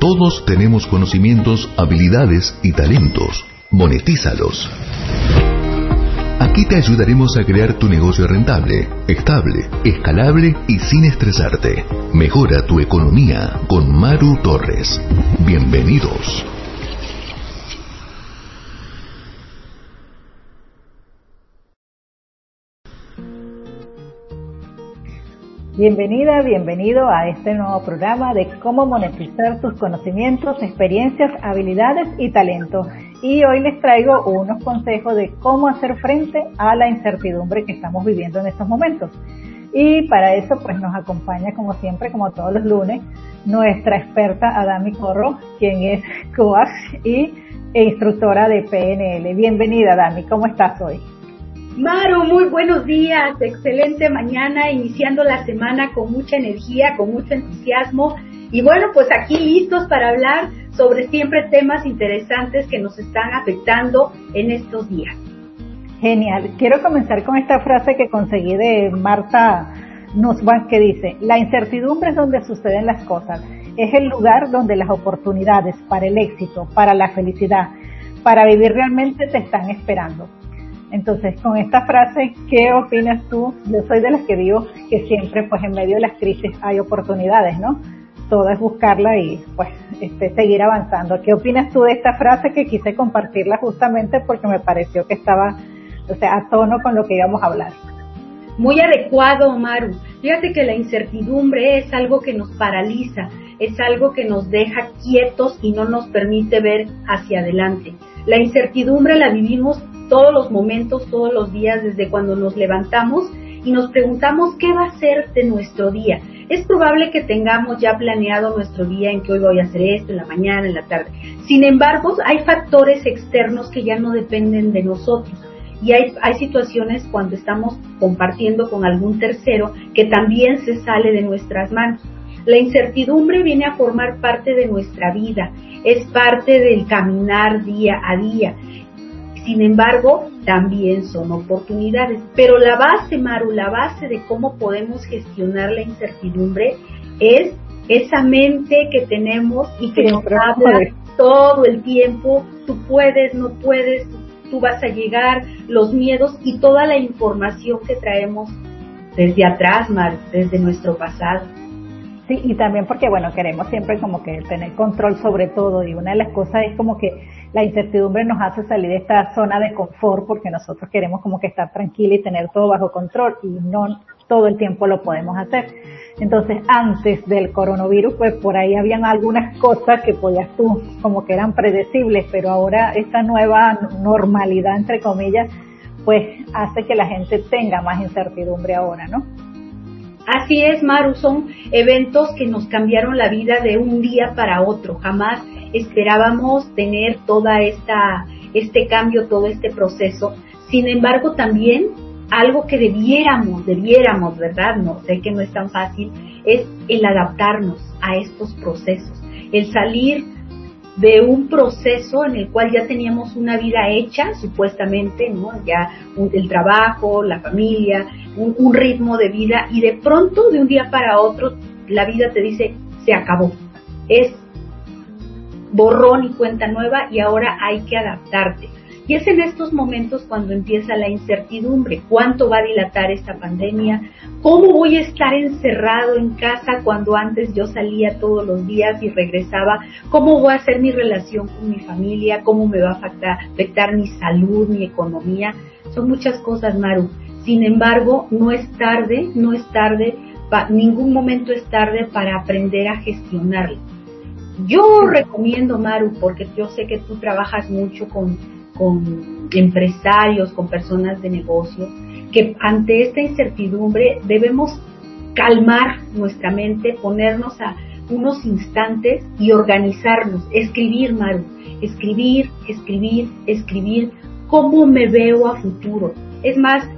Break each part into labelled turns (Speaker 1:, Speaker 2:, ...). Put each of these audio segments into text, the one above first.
Speaker 1: Todos tenemos conocimientos, habilidades y talentos. Monetízalos. Aquí te ayudaremos a crear tu negocio rentable, estable, escalable y sin estresarte. Mejora tu economía con Maru Torres. Bienvenidos.
Speaker 2: Bienvenida, bienvenido a este nuevo programa de cómo monetizar tus conocimientos, experiencias, habilidades y talentos. Y hoy les traigo unos consejos de cómo hacer frente a la incertidumbre que estamos viviendo en estos momentos. Y para eso pues nos acompaña como siempre, como todos los lunes, nuestra experta Adami Corro, quien es coach y e instructora de PNL. Bienvenida Adami, ¿cómo estás hoy?
Speaker 3: Maru, muy buenos días, excelente mañana, iniciando la semana con mucha energía, con mucho entusiasmo y bueno, pues aquí listos para hablar sobre siempre temas interesantes que nos están afectando en estos días.
Speaker 2: Genial, quiero comenzar con esta frase que conseguí de Marta Nussbaum que dice, la incertidumbre es donde suceden las cosas, es el lugar donde las oportunidades para el éxito, para la felicidad, para vivir realmente te están esperando. Entonces, con esta frase, ¿qué opinas tú? Yo soy de las que digo que siempre, pues en medio de las crisis hay oportunidades, ¿no? Todo es buscarla y, pues, este, seguir avanzando. ¿Qué opinas tú de esta frase que quise compartirla justamente porque me pareció que estaba, o sea, a tono con lo que íbamos a hablar?
Speaker 3: Muy adecuado, Maru. Fíjate que la incertidumbre es algo que nos paraliza, es algo que nos deja quietos y no nos permite ver hacia adelante. La incertidumbre la vivimos todos los momentos, todos los días, desde cuando nos levantamos y nos preguntamos qué va a ser de nuestro día. Es probable que tengamos ya planeado nuestro día en que hoy voy a hacer esto, en la mañana, en la tarde. Sin embargo, hay factores externos que ya no dependen de nosotros. Y hay, hay situaciones cuando estamos compartiendo con algún tercero que también se sale de nuestras manos. La incertidumbre viene a formar parte de nuestra vida, es parte del caminar día a día sin embargo, también son oportunidades. Pero la base, Maru, la base de cómo podemos gestionar la incertidumbre es esa mente que tenemos y que nos habla todo el tiempo, tú puedes, no puedes, tú vas a llegar, los miedos y toda la información que traemos desde atrás, Maru, desde nuestro pasado.
Speaker 2: Sí, y también porque, bueno, queremos siempre como que tener control sobre todo y una de las cosas es como que la incertidumbre nos hace salir de esta zona de confort porque nosotros queremos como que estar tranquila y tener todo bajo control y no todo el tiempo lo podemos hacer. Entonces, antes del coronavirus, pues por ahí habían algunas cosas que podías tú como que eran predecibles, pero ahora esta nueva normalidad, entre comillas, pues hace que la gente tenga más incertidumbre ahora, ¿no?
Speaker 3: Así es, Maru, son eventos que nos cambiaron la vida de un día para otro. Jamás esperábamos tener toda esta este cambio, todo este proceso. Sin embargo, también algo que debiéramos, debiéramos, ¿verdad? No sé que no es tan fácil, es el adaptarnos a estos procesos, el salir de un proceso en el cual ya teníamos una vida hecha, supuestamente, ¿no? Ya el trabajo, la familia, un, ritmo de vida, y de pronto, de un día para otro, la vida te dice, se acabó. Es borrón y cuenta nueva y ahora hay que adaptarte. Y es en estos momentos cuando empieza la incertidumbre. ¿Cuánto va a dilatar esta pandemia? ¿Cómo voy a estar encerrado en casa cuando antes yo salía todos los días y regresaba? ¿Cómo voy a hacer mi relación con mi familia? ¿Cómo me va a afectar, afectar mi salud, mi economía? Son muchas cosas, Maru. Sin embargo, no es tarde, no es tarde, ningún momento es tarde para aprender a gestionarlo. Yo recomiendo, Maru, porque yo sé que tú trabajas mucho con con empresarios, con personas de negocios, que ante esta incertidumbre debemos calmar nuestra mente, ponernos a unos instantes y organizarnos, escribir, Maru, escribir, escribir, escribir cómo me veo a futuro. Es más,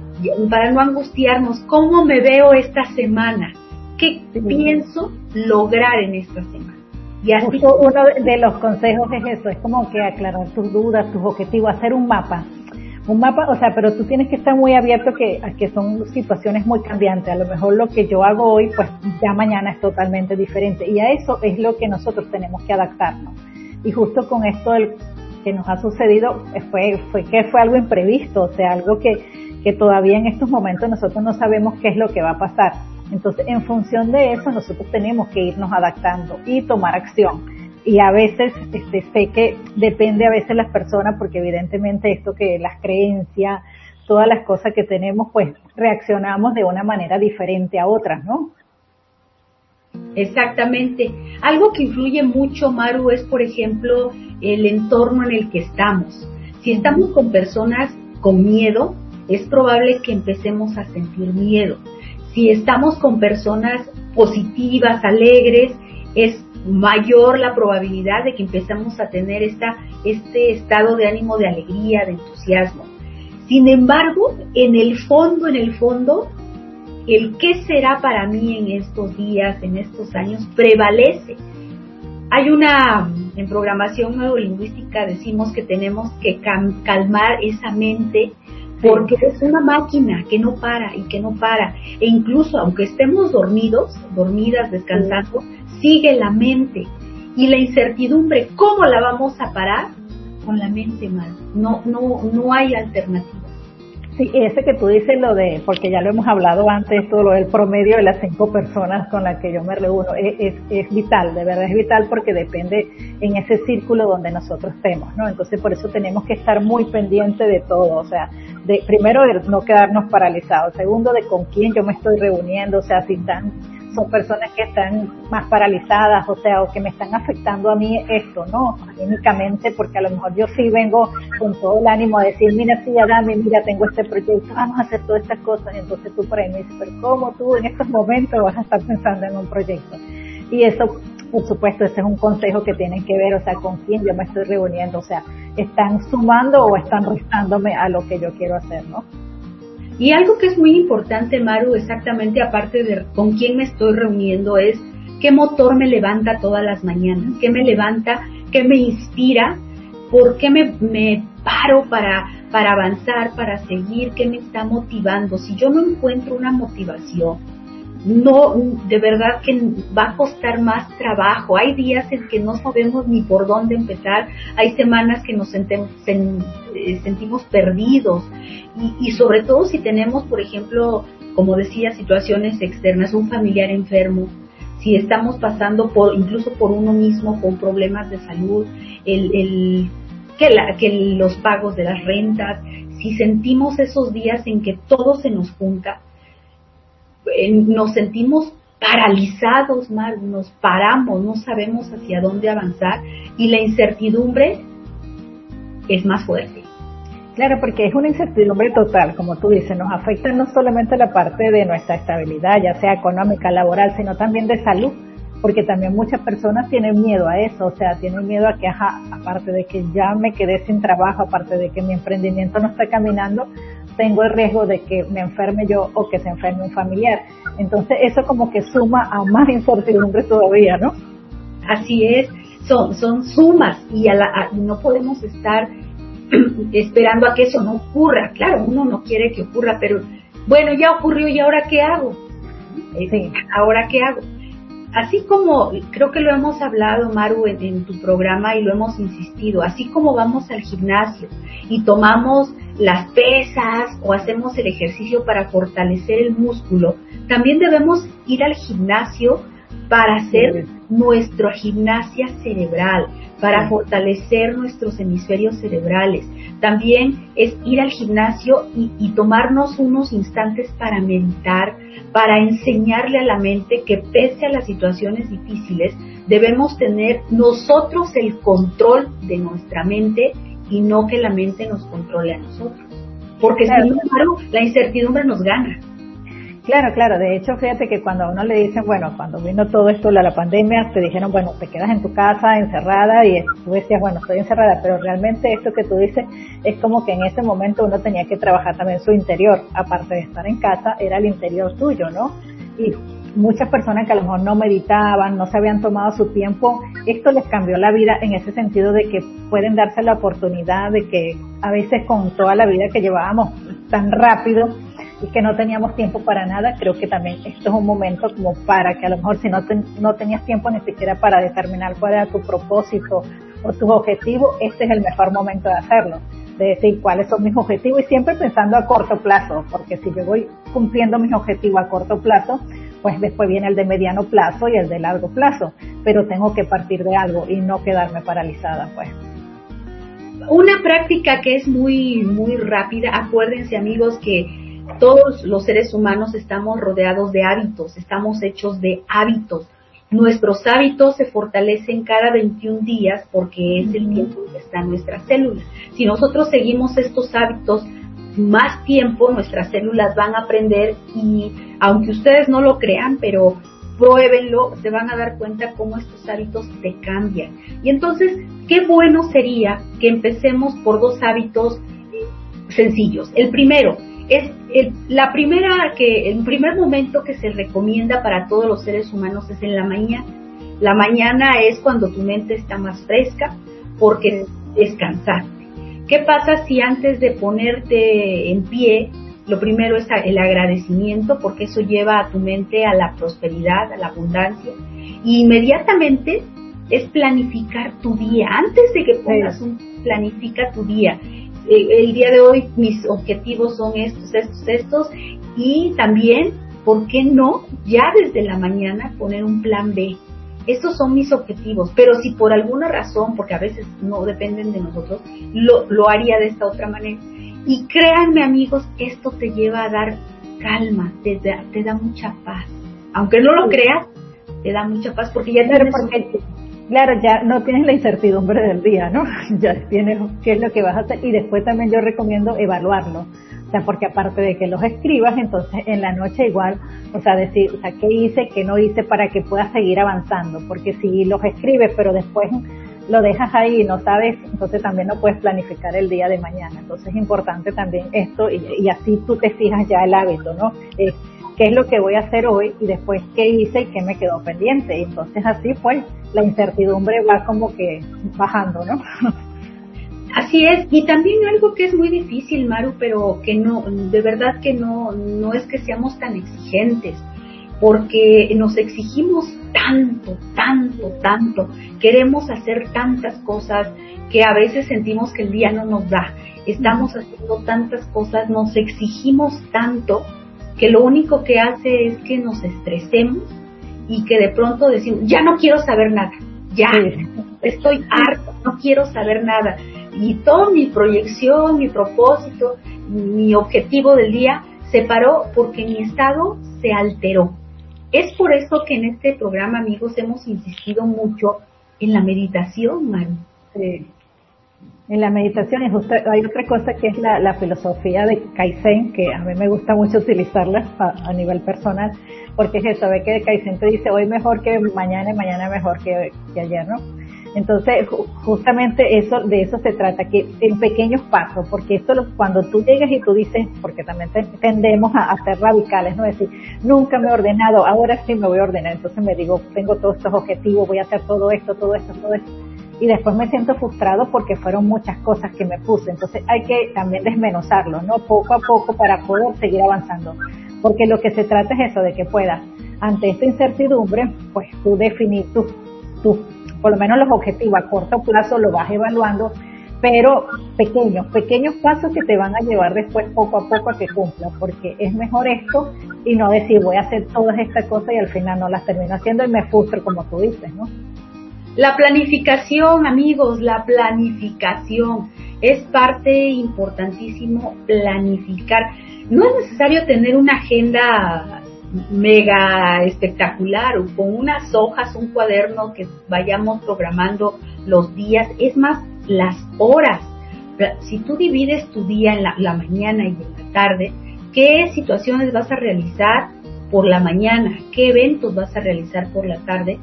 Speaker 3: para no angustiarnos, cómo me veo esta semana, qué pienso lograr en esta semana.
Speaker 2: Y así, uno de los consejos es eso, es como que aclarar tus dudas, tus objetivos, hacer un mapa. un mapa, o sea, pero tú tienes que estar muy abierto que, a que son situaciones muy cambiantes. A lo mejor lo que yo hago hoy, pues ya mañana es totalmente diferente. Y a eso es lo que nosotros tenemos que adaptarnos. Y justo con esto del, que nos ha sucedido, fue, fue que fue algo imprevisto, o sea, algo que, que todavía en estos momentos nosotros no sabemos qué es lo que va a pasar. Entonces, en función de eso, nosotros tenemos que irnos adaptando y tomar acción y a veces este, sé que depende a veces las personas porque evidentemente esto que las creencias, todas las cosas que tenemos, pues reaccionamos de una manera diferente a otras, ¿no?
Speaker 3: Exactamente. Algo que influye mucho, Maru, es, por ejemplo, el entorno en el que estamos. Si estamos con personas con miedo, es probable que empecemos a sentir miedo. Si estamos con personas positivas, alegres, es mayor la probabilidad de que empezamos a tener esta, este estado de ánimo de alegría, de entusiasmo. Sin embargo, en el fondo, en el fondo, el qué será para mí en estos días, en estos años, prevalece. Hay una, en programación neurolingüística decimos que tenemos que calmar esa mente porque es una máquina que no para y que no para. E incluso aunque estemos dormidos, dormidas, descansando, sigue la mente. Y la incertidumbre, ¿cómo la vamos a parar? Con la mente mal. No, no, no hay alternativa.
Speaker 2: Sí, ese que tú dices lo de, porque ya lo hemos hablado antes, todo lo del promedio de las cinco personas con las que yo me reúno, es, es, vital, de verdad es vital porque depende en ese círculo donde nosotros estemos, ¿no? Entonces por eso tenemos que estar muy pendientes de todo, o sea, de primero de no quedarnos paralizados, segundo de con quién yo me estoy reuniendo, o sea, si están son personas que están más paralizadas, o sea, o que me están afectando a mí esto, ¿no? Anímicamente, porque a lo mejor yo sí vengo con todo el ánimo a decir, mira, sí, dame, mira, tengo este proyecto, vamos a hacer todas estas cosas, entonces tú por ahí me dices, pero ¿cómo tú en estos momentos vas a estar pensando en un proyecto? Y eso, por supuesto, ese es un consejo que tienen que ver, o sea, con quién yo me estoy reuniendo, o sea, están sumando o están restándome a lo que yo quiero hacer, ¿no?
Speaker 3: Y algo que es muy importante, Maru, exactamente aparte de con quién me estoy reuniendo, es qué motor me levanta todas las mañanas, qué me levanta, qué me inspira, por qué me, me paro para, para avanzar, para seguir, qué me está motivando. Si yo no encuentro una motivación, no, de verdad que va a costar más trabajo. Hay días en que no sabemos ni por dónde empezar, hay semanas que nos eh, sentimos perdidos y, y sobre todo si tenemos, por ejemplo, como decía, situaciones externas, un familiar enfermo, si estamos pasando por incluso por uno mismo con problemas de salud, el, el que, la, que los pagos de las rentas, si sentimos esos días en que todo se nos junta, nos sentimos paralizados, mal, nos paramos, no sabemos hacia dónde avanzar y la incertidumbre es más fuerte.
Speaker 2: Claro, porque es una incertidumbre total, como tú dices, nos afecta no solamente la parte de nuestra estabilidad, ya sea económica, laboral, sino también de salud, porque también muchas personas tienen miedo a eso, o sea, tienen miedo a que, aparte de que ya me quedé sin trabajo, aparte de que mi emprendimiento no está caminando, tengo el riesgo de que me enferme yo o que se enferme un familiar. Entonces eso como que suma a más incertidumbre todavía, ¿no?
Speaker 3: Así es, son, son sumas y no podemos estar esperando a que eso no ocurra. Claro, uno no quiere que ocurra, pero bueno, ya ocurrió y ahora qué hago. Sí. Ahora qué hago. Así como creo que lo hemos hablado, Maru, en, tu programa y lo hemos insistido, así como vamos al gimnasio y tomamos las pesas o hacemos el ejercicio para fortalecer el músculo, también debemos ir al gimnasio para hacer nuestra gimnasia cerebral, para fortalecer nuestros hemisferios cerebrales. También es ir al gimnasio y, y, tomarnos unos instantes para meditar, para enseñarle a la mente que pese a las situaciones difíciles, debemos tener nosotros el control de nuestra mente y no que la mente nos controle a nosotros. Porque si no, la incertidumbre nos gana.
Speaker 2: Claro, claro. De hecho, fíjate que cuando a uno le dicen, bueno, cuando vino todo esto, la, la pandemia, te dijeron, bueno, te quedas en tu casa encerrada y tú decías, bueno, estoy encerrada, pero realmente esto que tú dices es como que en ese momento uno tenía que trabajar también su interior, aparte de estar en casa, era el interior tuyo, ¿no? Y muchas personas que a lo mejor no meditaban, no se habían tomado su tiempo, esto les cambió la vida en ese sentido de que pueden darse la oportunidad de que a veces con toda la vida que llevábamos tan rápido y que no teníamos tiempo para nada, creo que también esto es un momento como para que a lo mejor si no, no tenías tiempo ni siquiera para determinar cuál era tu propósito o tus objetivos, este es el mejor momento de hacerlo de decir cuáles son mis objetivos y siempre pensando a corto plazo, porque si yo voy cumpliendo mis objetivos a corto plazo, pues después viene el de mediano plazo y el de largo plazo, pero tengo que partir de algo y no quedarme paralizada, pues.
Speaker 3: Una práctica que es muy muy rápida, acuérdense amigos que todos los seres humanos estamos rodeados de hábitos, estamos hechos de hábitos. Nuestros hábitos se fortalecen cada 21 días porque es el tiempo que están nuestras células. Si nosotros seguimos estos hábitos más tiempo, nuestras células van a aprender y aunque ustedes no lo crean, pero pruébenlo, se van a dar cuenta cómo estos hábitos te cambian. Y entonces, qué bueno sería que empecemos por dos hábitos sencillos. El primero, es el, la primera que, el primer momento que se recomienda para todos los seres humanos es en la mañana. La mañana es cuando tu mente está más fresca porque descansar. ¿Qué pasa si antes de ponerte en pie, lo primero es el agradecimiento porque eso lleva a tu mente a la prosperidad, a la abundancia y inmediatamente es planificar tu día. Antes de que pongas un planifica tu día el día de hoy mis objetivos son estos, estos, estos, y también, ¿por qué no? Ya desde la mañana poner un plan B. Estos son mis objetivos, pero si por alguna razón, porque a veces no dependen de nosotros, lo, lo haría de esta otra manera. Y créanme amigos, esto te lleva a dar calma, te da, te da mucha paz. Aunque no lo creas, te da mucha paz porque ya tienes
Speaker 2: claro, ya no tienes la incertidumbre del día, ¿no? Ya tienes qué es lo que vas a hacer y después también yo recomiendo evaluarlo. O sea, porque aparte de que los escribas, entonces en la noche igual, o sea, decir, o sea, qué hice, qué no hice para que puedas seguir avanzando. Porque si los escribes, pero después lo dejas ahí y no sabes, entonces también no puedes planificar el día de mañana. Entonces es importante también esto y, así tú te fijas ya el hábito, ¿no? Qué es lo que voy a hacer hoy y después qué hice y qué me quedó pendiente. Y entonces así pues la incertidumbre va como que bajando, ¿no?
Speaker 3: Así es, y también algo que es muy difícil, Maru, pero que no, de verdad que no, no es que seamos tan exigentes, porque nos exigimos tanto, tanto, tanto, queremos hacer tantas cosas que a veces sentimos que el día no nos da, estamos haciendo tantas cosas, nos exigimos tanto que lo único que hace es que nos estresemos y que de pronto decimos, ya no quiero saber nada, ya estoy harto, no quiero saber nada. Y toda mi proyección, mi propósito, mi objetivo del día se paró porque mi estado se alteró. Es por eso que en este programa, amigos, hemos insistido mucho en la meditación, Mari
Speaker 2: en la meditación hay otra cosa que es la, filosofía de Kaizen, que a mí me gusta mucho utilizarla a, nivel personal, porque es eso, que Kaizen te dice hoy mejor que mañana y mañana mejor que, ayer, ¿no? Entonces, justamente eso, de eso se trata, que en pequeños pasos, porque esto cuando tú llegas y tú dices, porque también tendemos a, a, ser radicales, ¿no? Es decir, nunca me he ordenado, ahora sí me voy a ordenar, entonces me digo, tengo todos estos objetivos, voy a hacer todo esto, todo esto, todo esto y después me siento frustrado porque fueron muchas cosas que me puse. Entonces hay que también desmenuzarlo, ¿no? Poco a poco para poder seguir avanzando. Porque lo que se trata es eso, de que puedas, ante esta incertidumbre, pues tú definir tus, tu, por lo menos los objetivos a corto plazo, lo vas evaluando, pero pequeños, pequeños pasos que te van a llevar después poco a poco a que cumplas, porque es mejor esto y no decir voy a hacer todas estas cosas y al final no las termino haciendo y me frustro como tú dices, ¿no?
Speaker 3: La planificación, amigos, la planificación es parte importantísimo planificar. No es necesario tener una agenda mega espectacular o con unas hojas, un cuaderno que vayamos programando los días, es más las horas. Si tú divides tu día en la, la mañana y en la tarde, ¿qué situaciones vas a realizar por la mañana? ¿Qué eventos vas a realizar por la tarde?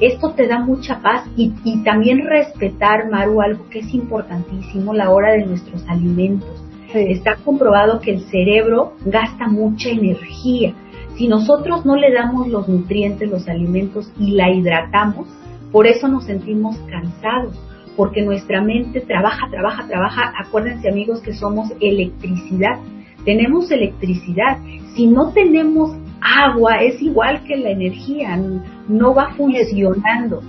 Speaker 3: Esto te da mucha paz y, también respetar, Maru, algo que es importantísimo, la hora de nuestros alimentos. Está comprobado que el cerebro gasta mucha energía. Si nosotros no le damos los nutrientes, los alimentos y la hidratamos, por eso nos sentimos cansados, porque nuestra mente trabaja, trabaja, trabaja. Acuérdense amigos que somos electricidad. Tenemos electricidad. Si no tenemos agua, es igual que la energía, no va funcionando.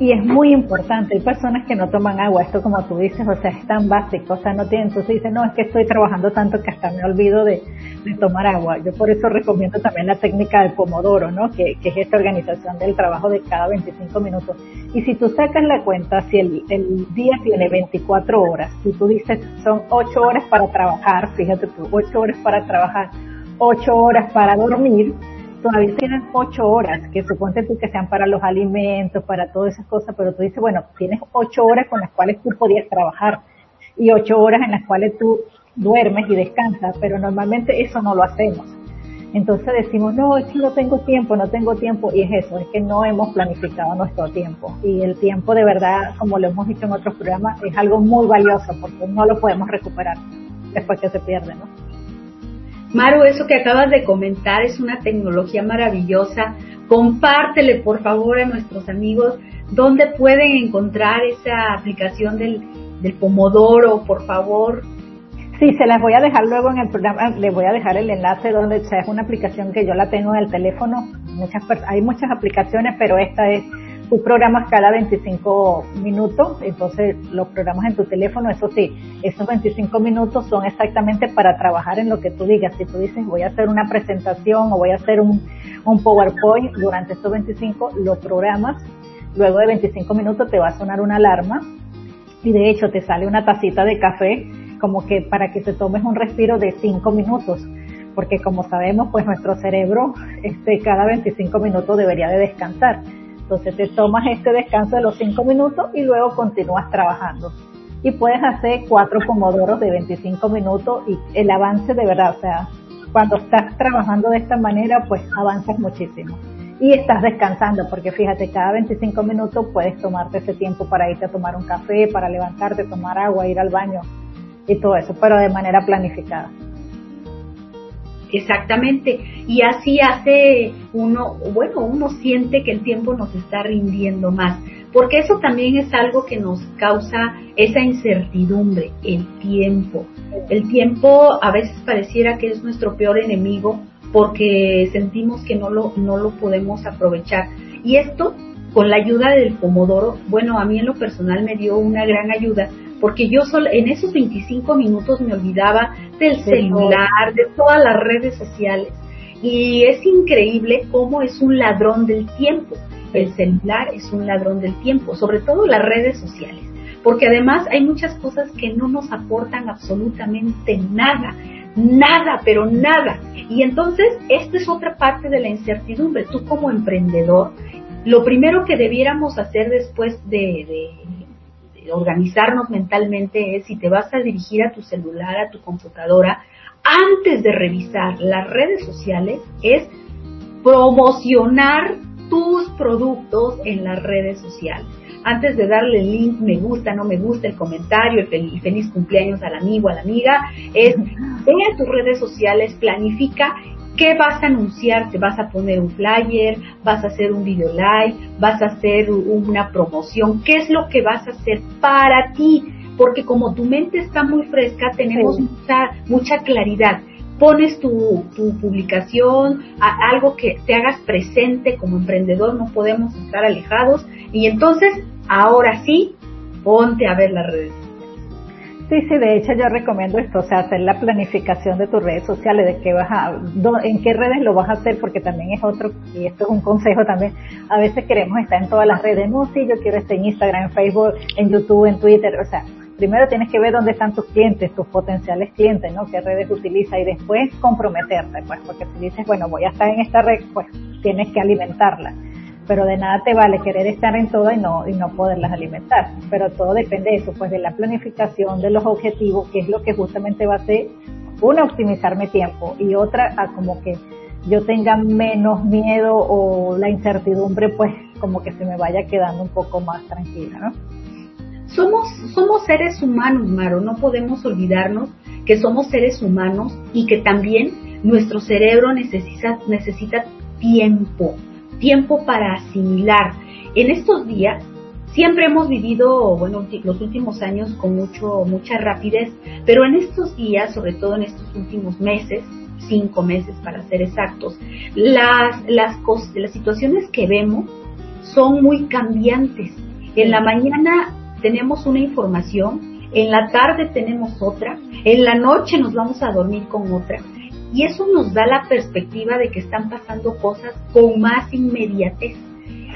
Speaker 2: Y es muy importante, hay personas que no toman agua, esto como tú dices, o sea, es tan básico, o sea, no tienen, entonces dicen, no, es que estoy trabajando tanto que hasta me olvido de, tomar agua. Yo por eso recomiendo también la técnica del pomodoro, ¿no? Que, es esta organización del trabajo de cada 25 minutos. Y si tú sacas la cuenta, si el, el día tiene 24 horas, si tú dices, son 8 horas para trabajar, fíjate tú, 8 horas para trabajar, 8 horas para dormir, todavía tienes ocho horas, que suponte tú que sean para los alimentos, para todas esas cosas, pero tú dices, bueno, tienes ocho horas con las cuales tú podías trabajar y ocho horas en las cuales tú duermes y descansas, pero normalmente eso no lo hacemos. Entonces decimos, no, es que no tengo tiempo, no tengo tiempo, y es eso, es que no hemos planificado nuestro tiempo. Y el tiempo de verdad, como lo hemos dicho en otros programas, es algo muy valioso porque no lo podemos recuperar después que se pierde, ¿no?
Speaker 3: Maru, eso que acabas de comentar es una tecnología maravillosa. Compártele, por favor, a nuestros amigos dónde pueden encontrar esa aplicación del, del Pomodoro, por favor.
Speaker 2: Sí, se las voy a dejar luego en el programa, les voy a dejar el enlace donde o sea, es una aplicación que yo la tengo en el teléfono. Muchas hay muchas aplicaciones, pero esta es tú programas cada 25 minutos, entonces los programas en tu teléfono, eso sí, esos 25 minutos son exactamente para trabajar en lo que tú digas. Si tú dices voy a hacer una presentación o voy a hacer un, un PowerPoint durante estos 25, lo programas, luego de 25 minutos te va a sonar una alarma y de hecho te sale una tacita de café como que para que te tomes un respiro de 5 minutos porque como sabemos, pues nuestro cerebro este, cada 25 minutos debería de descansar. Entonces te tomas este descanso de los 5 minutos y luego continúas trabajando. Y puedes hacer cuatro pomodoros de 25 minutos y el avance de verdad, o sea, cuando estás trabajando de esta manera, pues avanzas muchísimo. Y estás descansando, porque fíjate, cada 25 minutos puedes tomarte ese tiempo para irte a tomar un café, para levantarte, tomar agua, ir al baño y todo eso, pero de manera planificada.
Speaker 3: Exactamente. Y así hace uno, bueno, uno siente que el tiempo nos está rindiendo más. Porque eso también es algo que nos causa esa incertidumbre, el tiempo. El tiempo a veces pareciera que es nuestro peor enemigo porque sentimos que no lo, no lo podemos aprovechar. Y esto, con la ayuda del pomodoro, bueno, a mí en lo personal me dio una gran ayuda porque yo solo en esos 25 minutos me olvidaba del celular, de todas las redes sociales. Y es increíble cómo es un ladrón del tiempo. El celular es un ladrón del tiempo, sobre todo las redes sociales, porque además hay muchas cosas que no nos aportan absolutamente nada, nada, pero nada. Y entonces, esta es otra parte de la incertidumbre. Tú como emprendedor, lo primero que debiéramos hacer después de organizarnos mentalmente es si te vas a dirigir a tu celular, a tu computadora, antes de revisar las redes sociales, es promocionar tus productos en las redes sociales. Antes de darle el link, me gusta, no me gusta, el comentario, el feliz, feliz cumpleaños al amigo, a la amiga, es ve a tus redes sociales, planifica ¿Qué vas a anunciar? ¿Te vas a poner un flyer? ¿Vas a hacer un video live? ¿Vas a hacer una promoción? ¿Qué es lo que vas a hacer para ti? Porque como tu mente está muy fresca, tenemos mucha, mucha claridad. Pones tu, tu publicación, algo que te hagas presente como emprendedor, no podemos estar alejados. Y entonces, ahora sí, ponte a ver las redes
Speaker 2: Sí, sí, de hecho yo recomiendo esto, o sea, hacer la planificación de tus redes sociales, de qué vas a, en qué redes lo vas a hacer, porque también es otro, y esto es un consejo también, a veces queremos estar en todas las redes, no, sí, yo quiero estar en Instagram, en Facebook, en YouTube, en Twitter, o sea, primero tienes que ver dónde están tus clientes, tus potenciales clientes, ¿no? Qué redes utiliza y después comprometerte, pues, porque si dices, bueno, voy a estar en esta red, pues tienes que alimentarla pero de nada te vale querer estar en todas y no, y no poderlas alimentar. Pero todo depende de eso, pues de la planificación, de los objetivos, que es lo que justamente va a hacer, una, optimizar mi tiempo y otra, a como que yo tenga menos miedo o la incertidumbre, pues como que se me vaya quedando un poco más tranquila, ¿no?
Speaker 3: Somos, somos seres humanos, Maro, no podemos olvidarnos que somos seres humanos y que también nuestro cerebro necesita, necesita tiempo, tiempo para asimilar. En estos días siempre hemos vivido, bueno, los últimos años con mucho, mucha rapidez, pero en estos días, sobre todo en estos últimos meses, cinco meses para ser exactos, las, las, las situaciones que vemos son muy cambiantes. En la mañana tenemos una información, en la tarde tenemos otra, en la noche nos vamos a dormir con otra. Y eso nos da la perspectiva de que están pasando cosas con más inmediatez.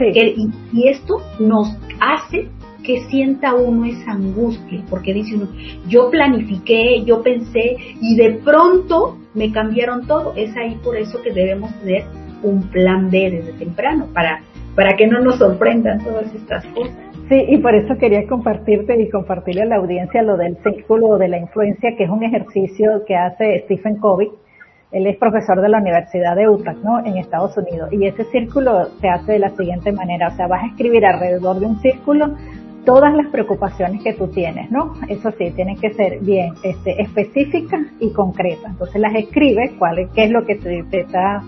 Speaker 3: y, y, esto nos hace que sienta uno esa angustia, porque dice uno, yo planifiqué, yo pensé y de pronto me cambiaron todo. Es ahí por eso que debemos tener un plan B desde temprano, para, para que no nos sorprendan todas estas cosas.
Speaker 2: Sí, y por eso quería compartirte y compartirle a la audiencia lo del círculo de la influencia, que es un ejercicio que hace Stephen Covey. Él es profesor de la Universidad de Utah, ¿no? En Estados Unidos. Y ese círculo se hace de la siguiente manera. O sea, vas a escribir alrededor de un círculo todas las preocupaciones que tú tienes, ¿no? Eso sí, tienen que ser bien este, específicas y concretas. Entonces las escribes, cuál, qué es lo que te, te está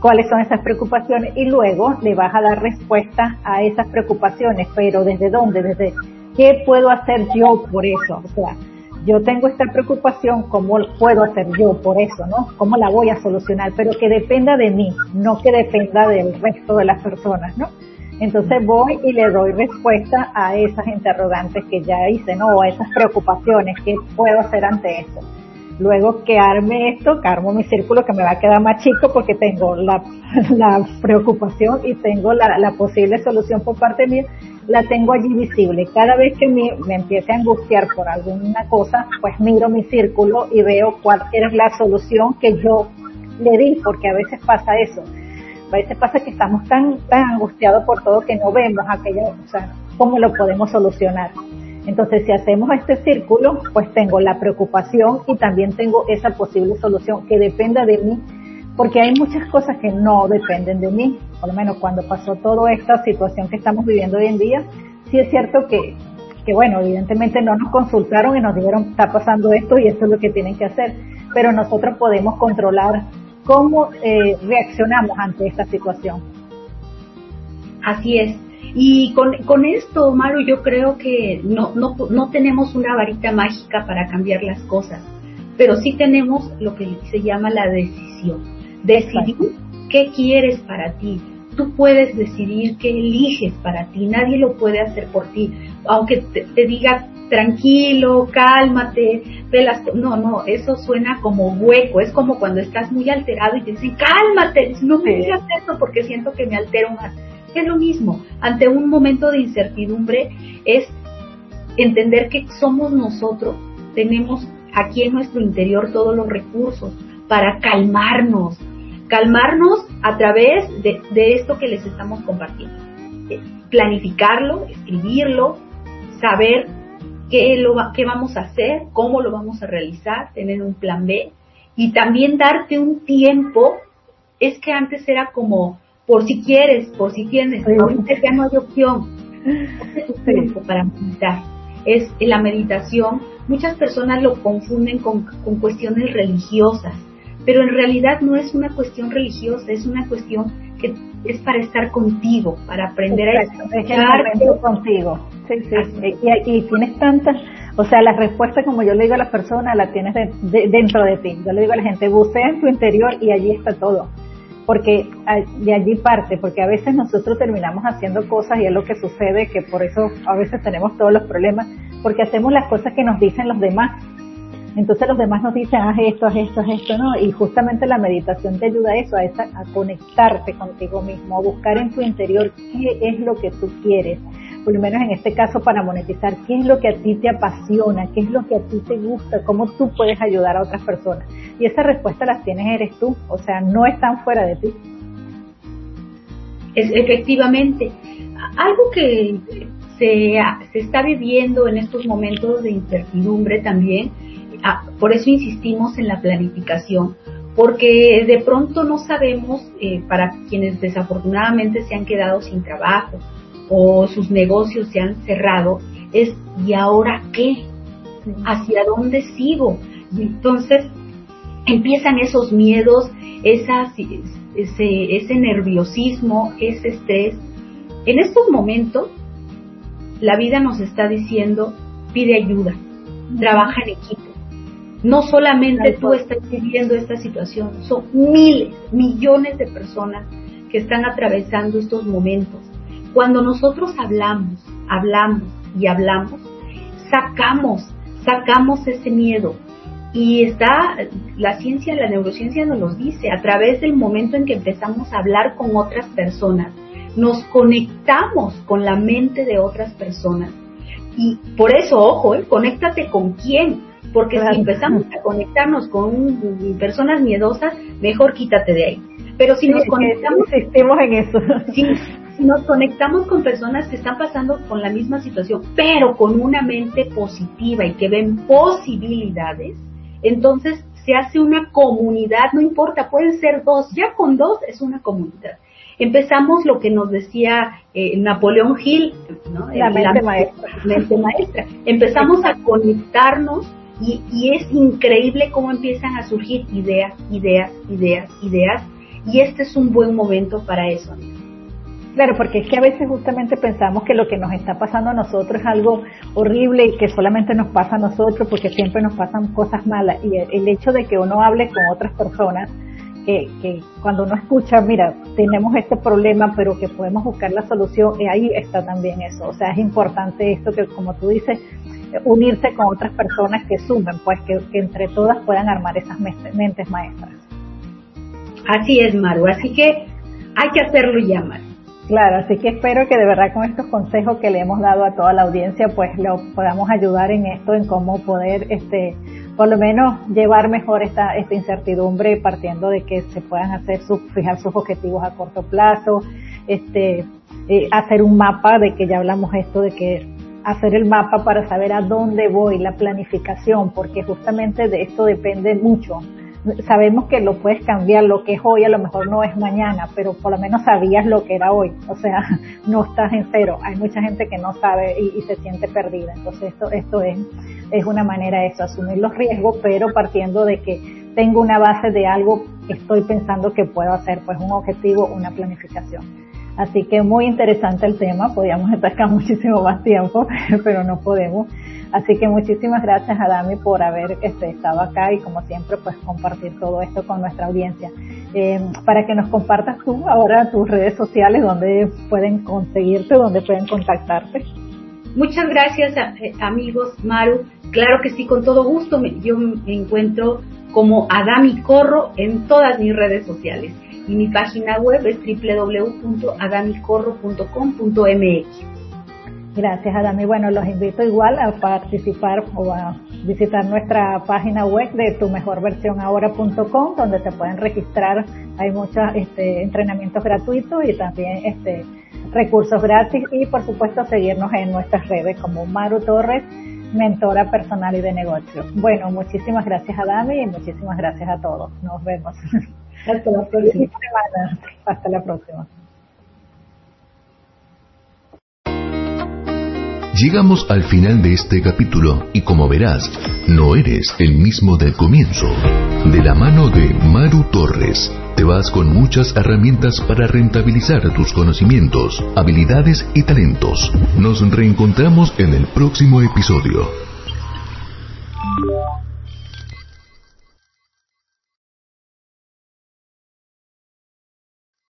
Speaker 2: cuáles son esas preocupaciones y luego le vas a dar respuesta a esas preocupaciones, pero desde dónde, desde qué puedo hacer yo por eso, o sea, yo tengo esta preocupación, ¿cómo puedo hacer yo por eso, no? ¿Cómo la voy a solucionar? Pero que dependa de mí, no que dependa del resto de las personas, ¿no? Entonces voy y le doy respuesta a esas interrogantes que ya hice, ¿no? O a esas preocupaciones, ¿qué puedo hacer ante esto? Luego que arme esto, que armo mi círculo que me va a quedar más chico porque tengo la, preocupación y tengo la, posible solución por parte mía, la tengo allí visible. Cada vez que me, me empiece a angustiar por alguna cosa, pues miro mi círculo y veo cuál es la solución que yo le di, porque a veces pasa eso. A veces pasa que estamos tan, tan angustiados por todo que no vemos aquello, o sea, cómo lo podemos solucionar. Entonces, si hacemos este círculo, pues tengo la preocupación y también tengo esa posible solución que dependa de mí, porque hay muchas cosas que no dependen de mí. Por lo menos cuando pasó toda esta situación que estamos viviendo hoy en día, sí es cierto que, que bueno, evidentemente no nos consultaron y nos dijeron, está pasando esto y esto es lo que tienen que hacer, pero nosotros podemos controlar cómo eh, reaccionamos ante esta situación.
Speaker 3: Así es. Y con, con esto, Maru, yo creo que no, no, no tenemos una varita mágica para cambiar las cosas, pero sí tenemos lo que se llama la decisión. Decidir qué quieres para ti. Tú puedes decidir qué eliges para ti, nadie lo puede hacer por ti. Aunque te, diga tranquilo, cálmate, ve las no, no, eso suena como hueco, es como cuando estás muy alterado y te dicen, cálmate, no me digas eso porque siento que me altero más es lo mismo, ante un momento de incertidumbre es entender que somos nosotros, tenemos aquí en nuestro interior todos los recursos para calmarnos, calmarnos a través de, esto que les estamos compartiendo. Eh, planificarlo, escribirlo, saber qué, lo, qué vamos a hacer, cómo lo vamos a realizar, tener un plan B y también darte un tiempo. Es que antes era como por si quieres, por si tienes, ahorita ya no hay opción. es tu tiempo para meditar. Es la meditación, muchas personas lo confunden con, con cuestiones religiosas, pero en realidad no es una cuestión religiosa, es una cuestión que es para estar contigo, para aprender a
Speaker 2: estar contigo. Sí, sí. Y, y, tienes tantas, o sea, la respuesta, como yo le digo a las personas, la tienes dentro de ti. Yo le digo a la gente, bucea en tu interior y allí está todo porque de allí parte, porque a veces nosotros terminamos haciendo cosas y es lo que sucede, que por eso a veces tenemos todos los problemas, porque hacemos las cosas que nos dicen los demás. Entonces los demás nos dicen, haz esto, haz esto, haz esto, ¿no? Y justamente la meditación te ayuda a eso, a, esa, a conectarte contigo mismo, a buscar en tu interior qué es lo que tú quieres, por lo menos en este caso para monetizar, qué es lo que a ti te apasiona, qué es lo que a ti te gusta, cómo tú puedes ayudar a otras personas. Y esa respuesta las tienes eres tú, o sea, no están fuera de ti.
Speaker 3: Es, efectivamente, algo que se, se está viviendo en estos momentos de incertidumbre también, ah, por eso insistimos en la planificación, porque de pronto no sabemos, eh, para quienes desafortunadamente se han quedado sin trabajo, o sus negocios se han cerrado, es ¿y ahora qué? ¿Hacia dónde sigo? Y entonces empiezan esos miedos, esas, ese, ese nerviosismo, ese estrés. En estos momentos, la vida nos está diciendo, pide ayuda, trabaja en equipo. No solamente tú estás viviendo esta situación, son miles, millones de personas que están atravesando estos momentos. Cuando nosotros hablamos, hablamos y hablamos, sacamos, sacamos ese miedo. Y está, la ciencia, la neurociencia nos lo dice, a través del momento en que empezamos a hablar con otras personas, nos conectamos con la mente de otras personas. Y por eso, ojo, ¿eh? conéctate con quién, porque si empezamos a conectarnos con personas miedosas, mejor quítate de ahí. Pero si nos conectamos,
Speaker 2: en eso.
Speaker 3: si nos conectamos con personas que están pasando con la misma situación, pero con una mente positiva y que ven posibilidades, entonces se hace una comunidad, no importa, pueden ser dos, ya con dos es una comunidad. Empezamos lo que nos decía eh, Napoleón Hill,
Speaker 2: la, mente, maestra.
Speaker 3: mente maestra. Empezamos a conectarnos y, y es increíble cómo empiezan a surgir ideas, ideas, ideas, ideas. Y este es un buen momento para eso.
Speaker 2: Claro, porque es que a veces justamente pensamos que lo que nos está pasando a nosotros es algo horrible y que solamente nos pasa a nosotros porque siempre nos pasan cosas malas. Y el, hecho de que uno hable con otras personas, que, cuando uno escucha, mira, tenemos este problema, pero que podemos buscar la solución, y ahí está también eso. O sea, es importante esto que, como tú dices, unirse con otras personas que sumen, pues que, que entre todas puedan armar esas mentes maestras.
Speaker 3: Así es, Maru. Así que hay que hacerlo ya, Maru.
Speaker 2: Claro, así que espero que de verdad con estos consejos que le hemos dado a toda la audiencia, pues lo podamos ayudar en esto, en cómo poder, este, por lo menos llevar mejor esta, esta incertidumbre partiendo de que se puedan hacer sus, fijar sus objetivos a corto plazo, este, eh, hacer un mapa de que ya hablamos esto de que hacer el mapa para saber a dónde voy, la planificación, porque justamente de esto depende mucho sabemos que lo puedes cambiar, lo que es hoy a lo mejor no es mañana, pero por lo menos sabías lo que era hoy, o sea, no estás en cero, hay mucha gente que no sabe y, se siente perdida, entonces esto, esto es, es una manera de eso, asumir los riesgos, pero partiendo de que tengo una base de algo que estoy pensando que puedo hacer, pues un objetivo, una planificación. Así que muy interesante el tema, podríamos estar acá muchísimo más tiempo, pero no podemos. Así que muchísimas gracias a Dami por haber este, estado acá y como siempre pues compartir todo esto con nuestra audiencia. Eh, para que nos compartas tú ahora tus redes sociales donde pueden conseguirte, donde pueden contactarte.
Speaker 3: Muchas gracias eh, amigos Maru. Claro que sí, con todo gusto. Yo me encuentro como Adami Corro en todas mis redes sociales y mi página web es www.adamicorro.com.mx.
Speaker 2: Gracias, Adam. Y bueno, los invito igual a participar o a visitar nuestra página web de tu mejor versión ahora.com, donde se pueden registrar. Hay muchos este, entrenamientos gratuitos y también este, recursos gratis. Y por supuesto, seguirnos en nuestras redes como Maru Torres, mentora personal y de negocios. Bueno, muchísimas gracias, Adami, y muchísimas gracias a todos. Nos vemos. Hasta la próxima. Hasta la próxima.
Speaker 1: Llegamos al final de este capítulo y como verás, no eres el mismo del comienzo. De la mano de Maru Torres, te vas con muchas herramientas para rentabilizar tus conocimientos, habilidades y talentos. Nos reencontramos en el próximo episodio.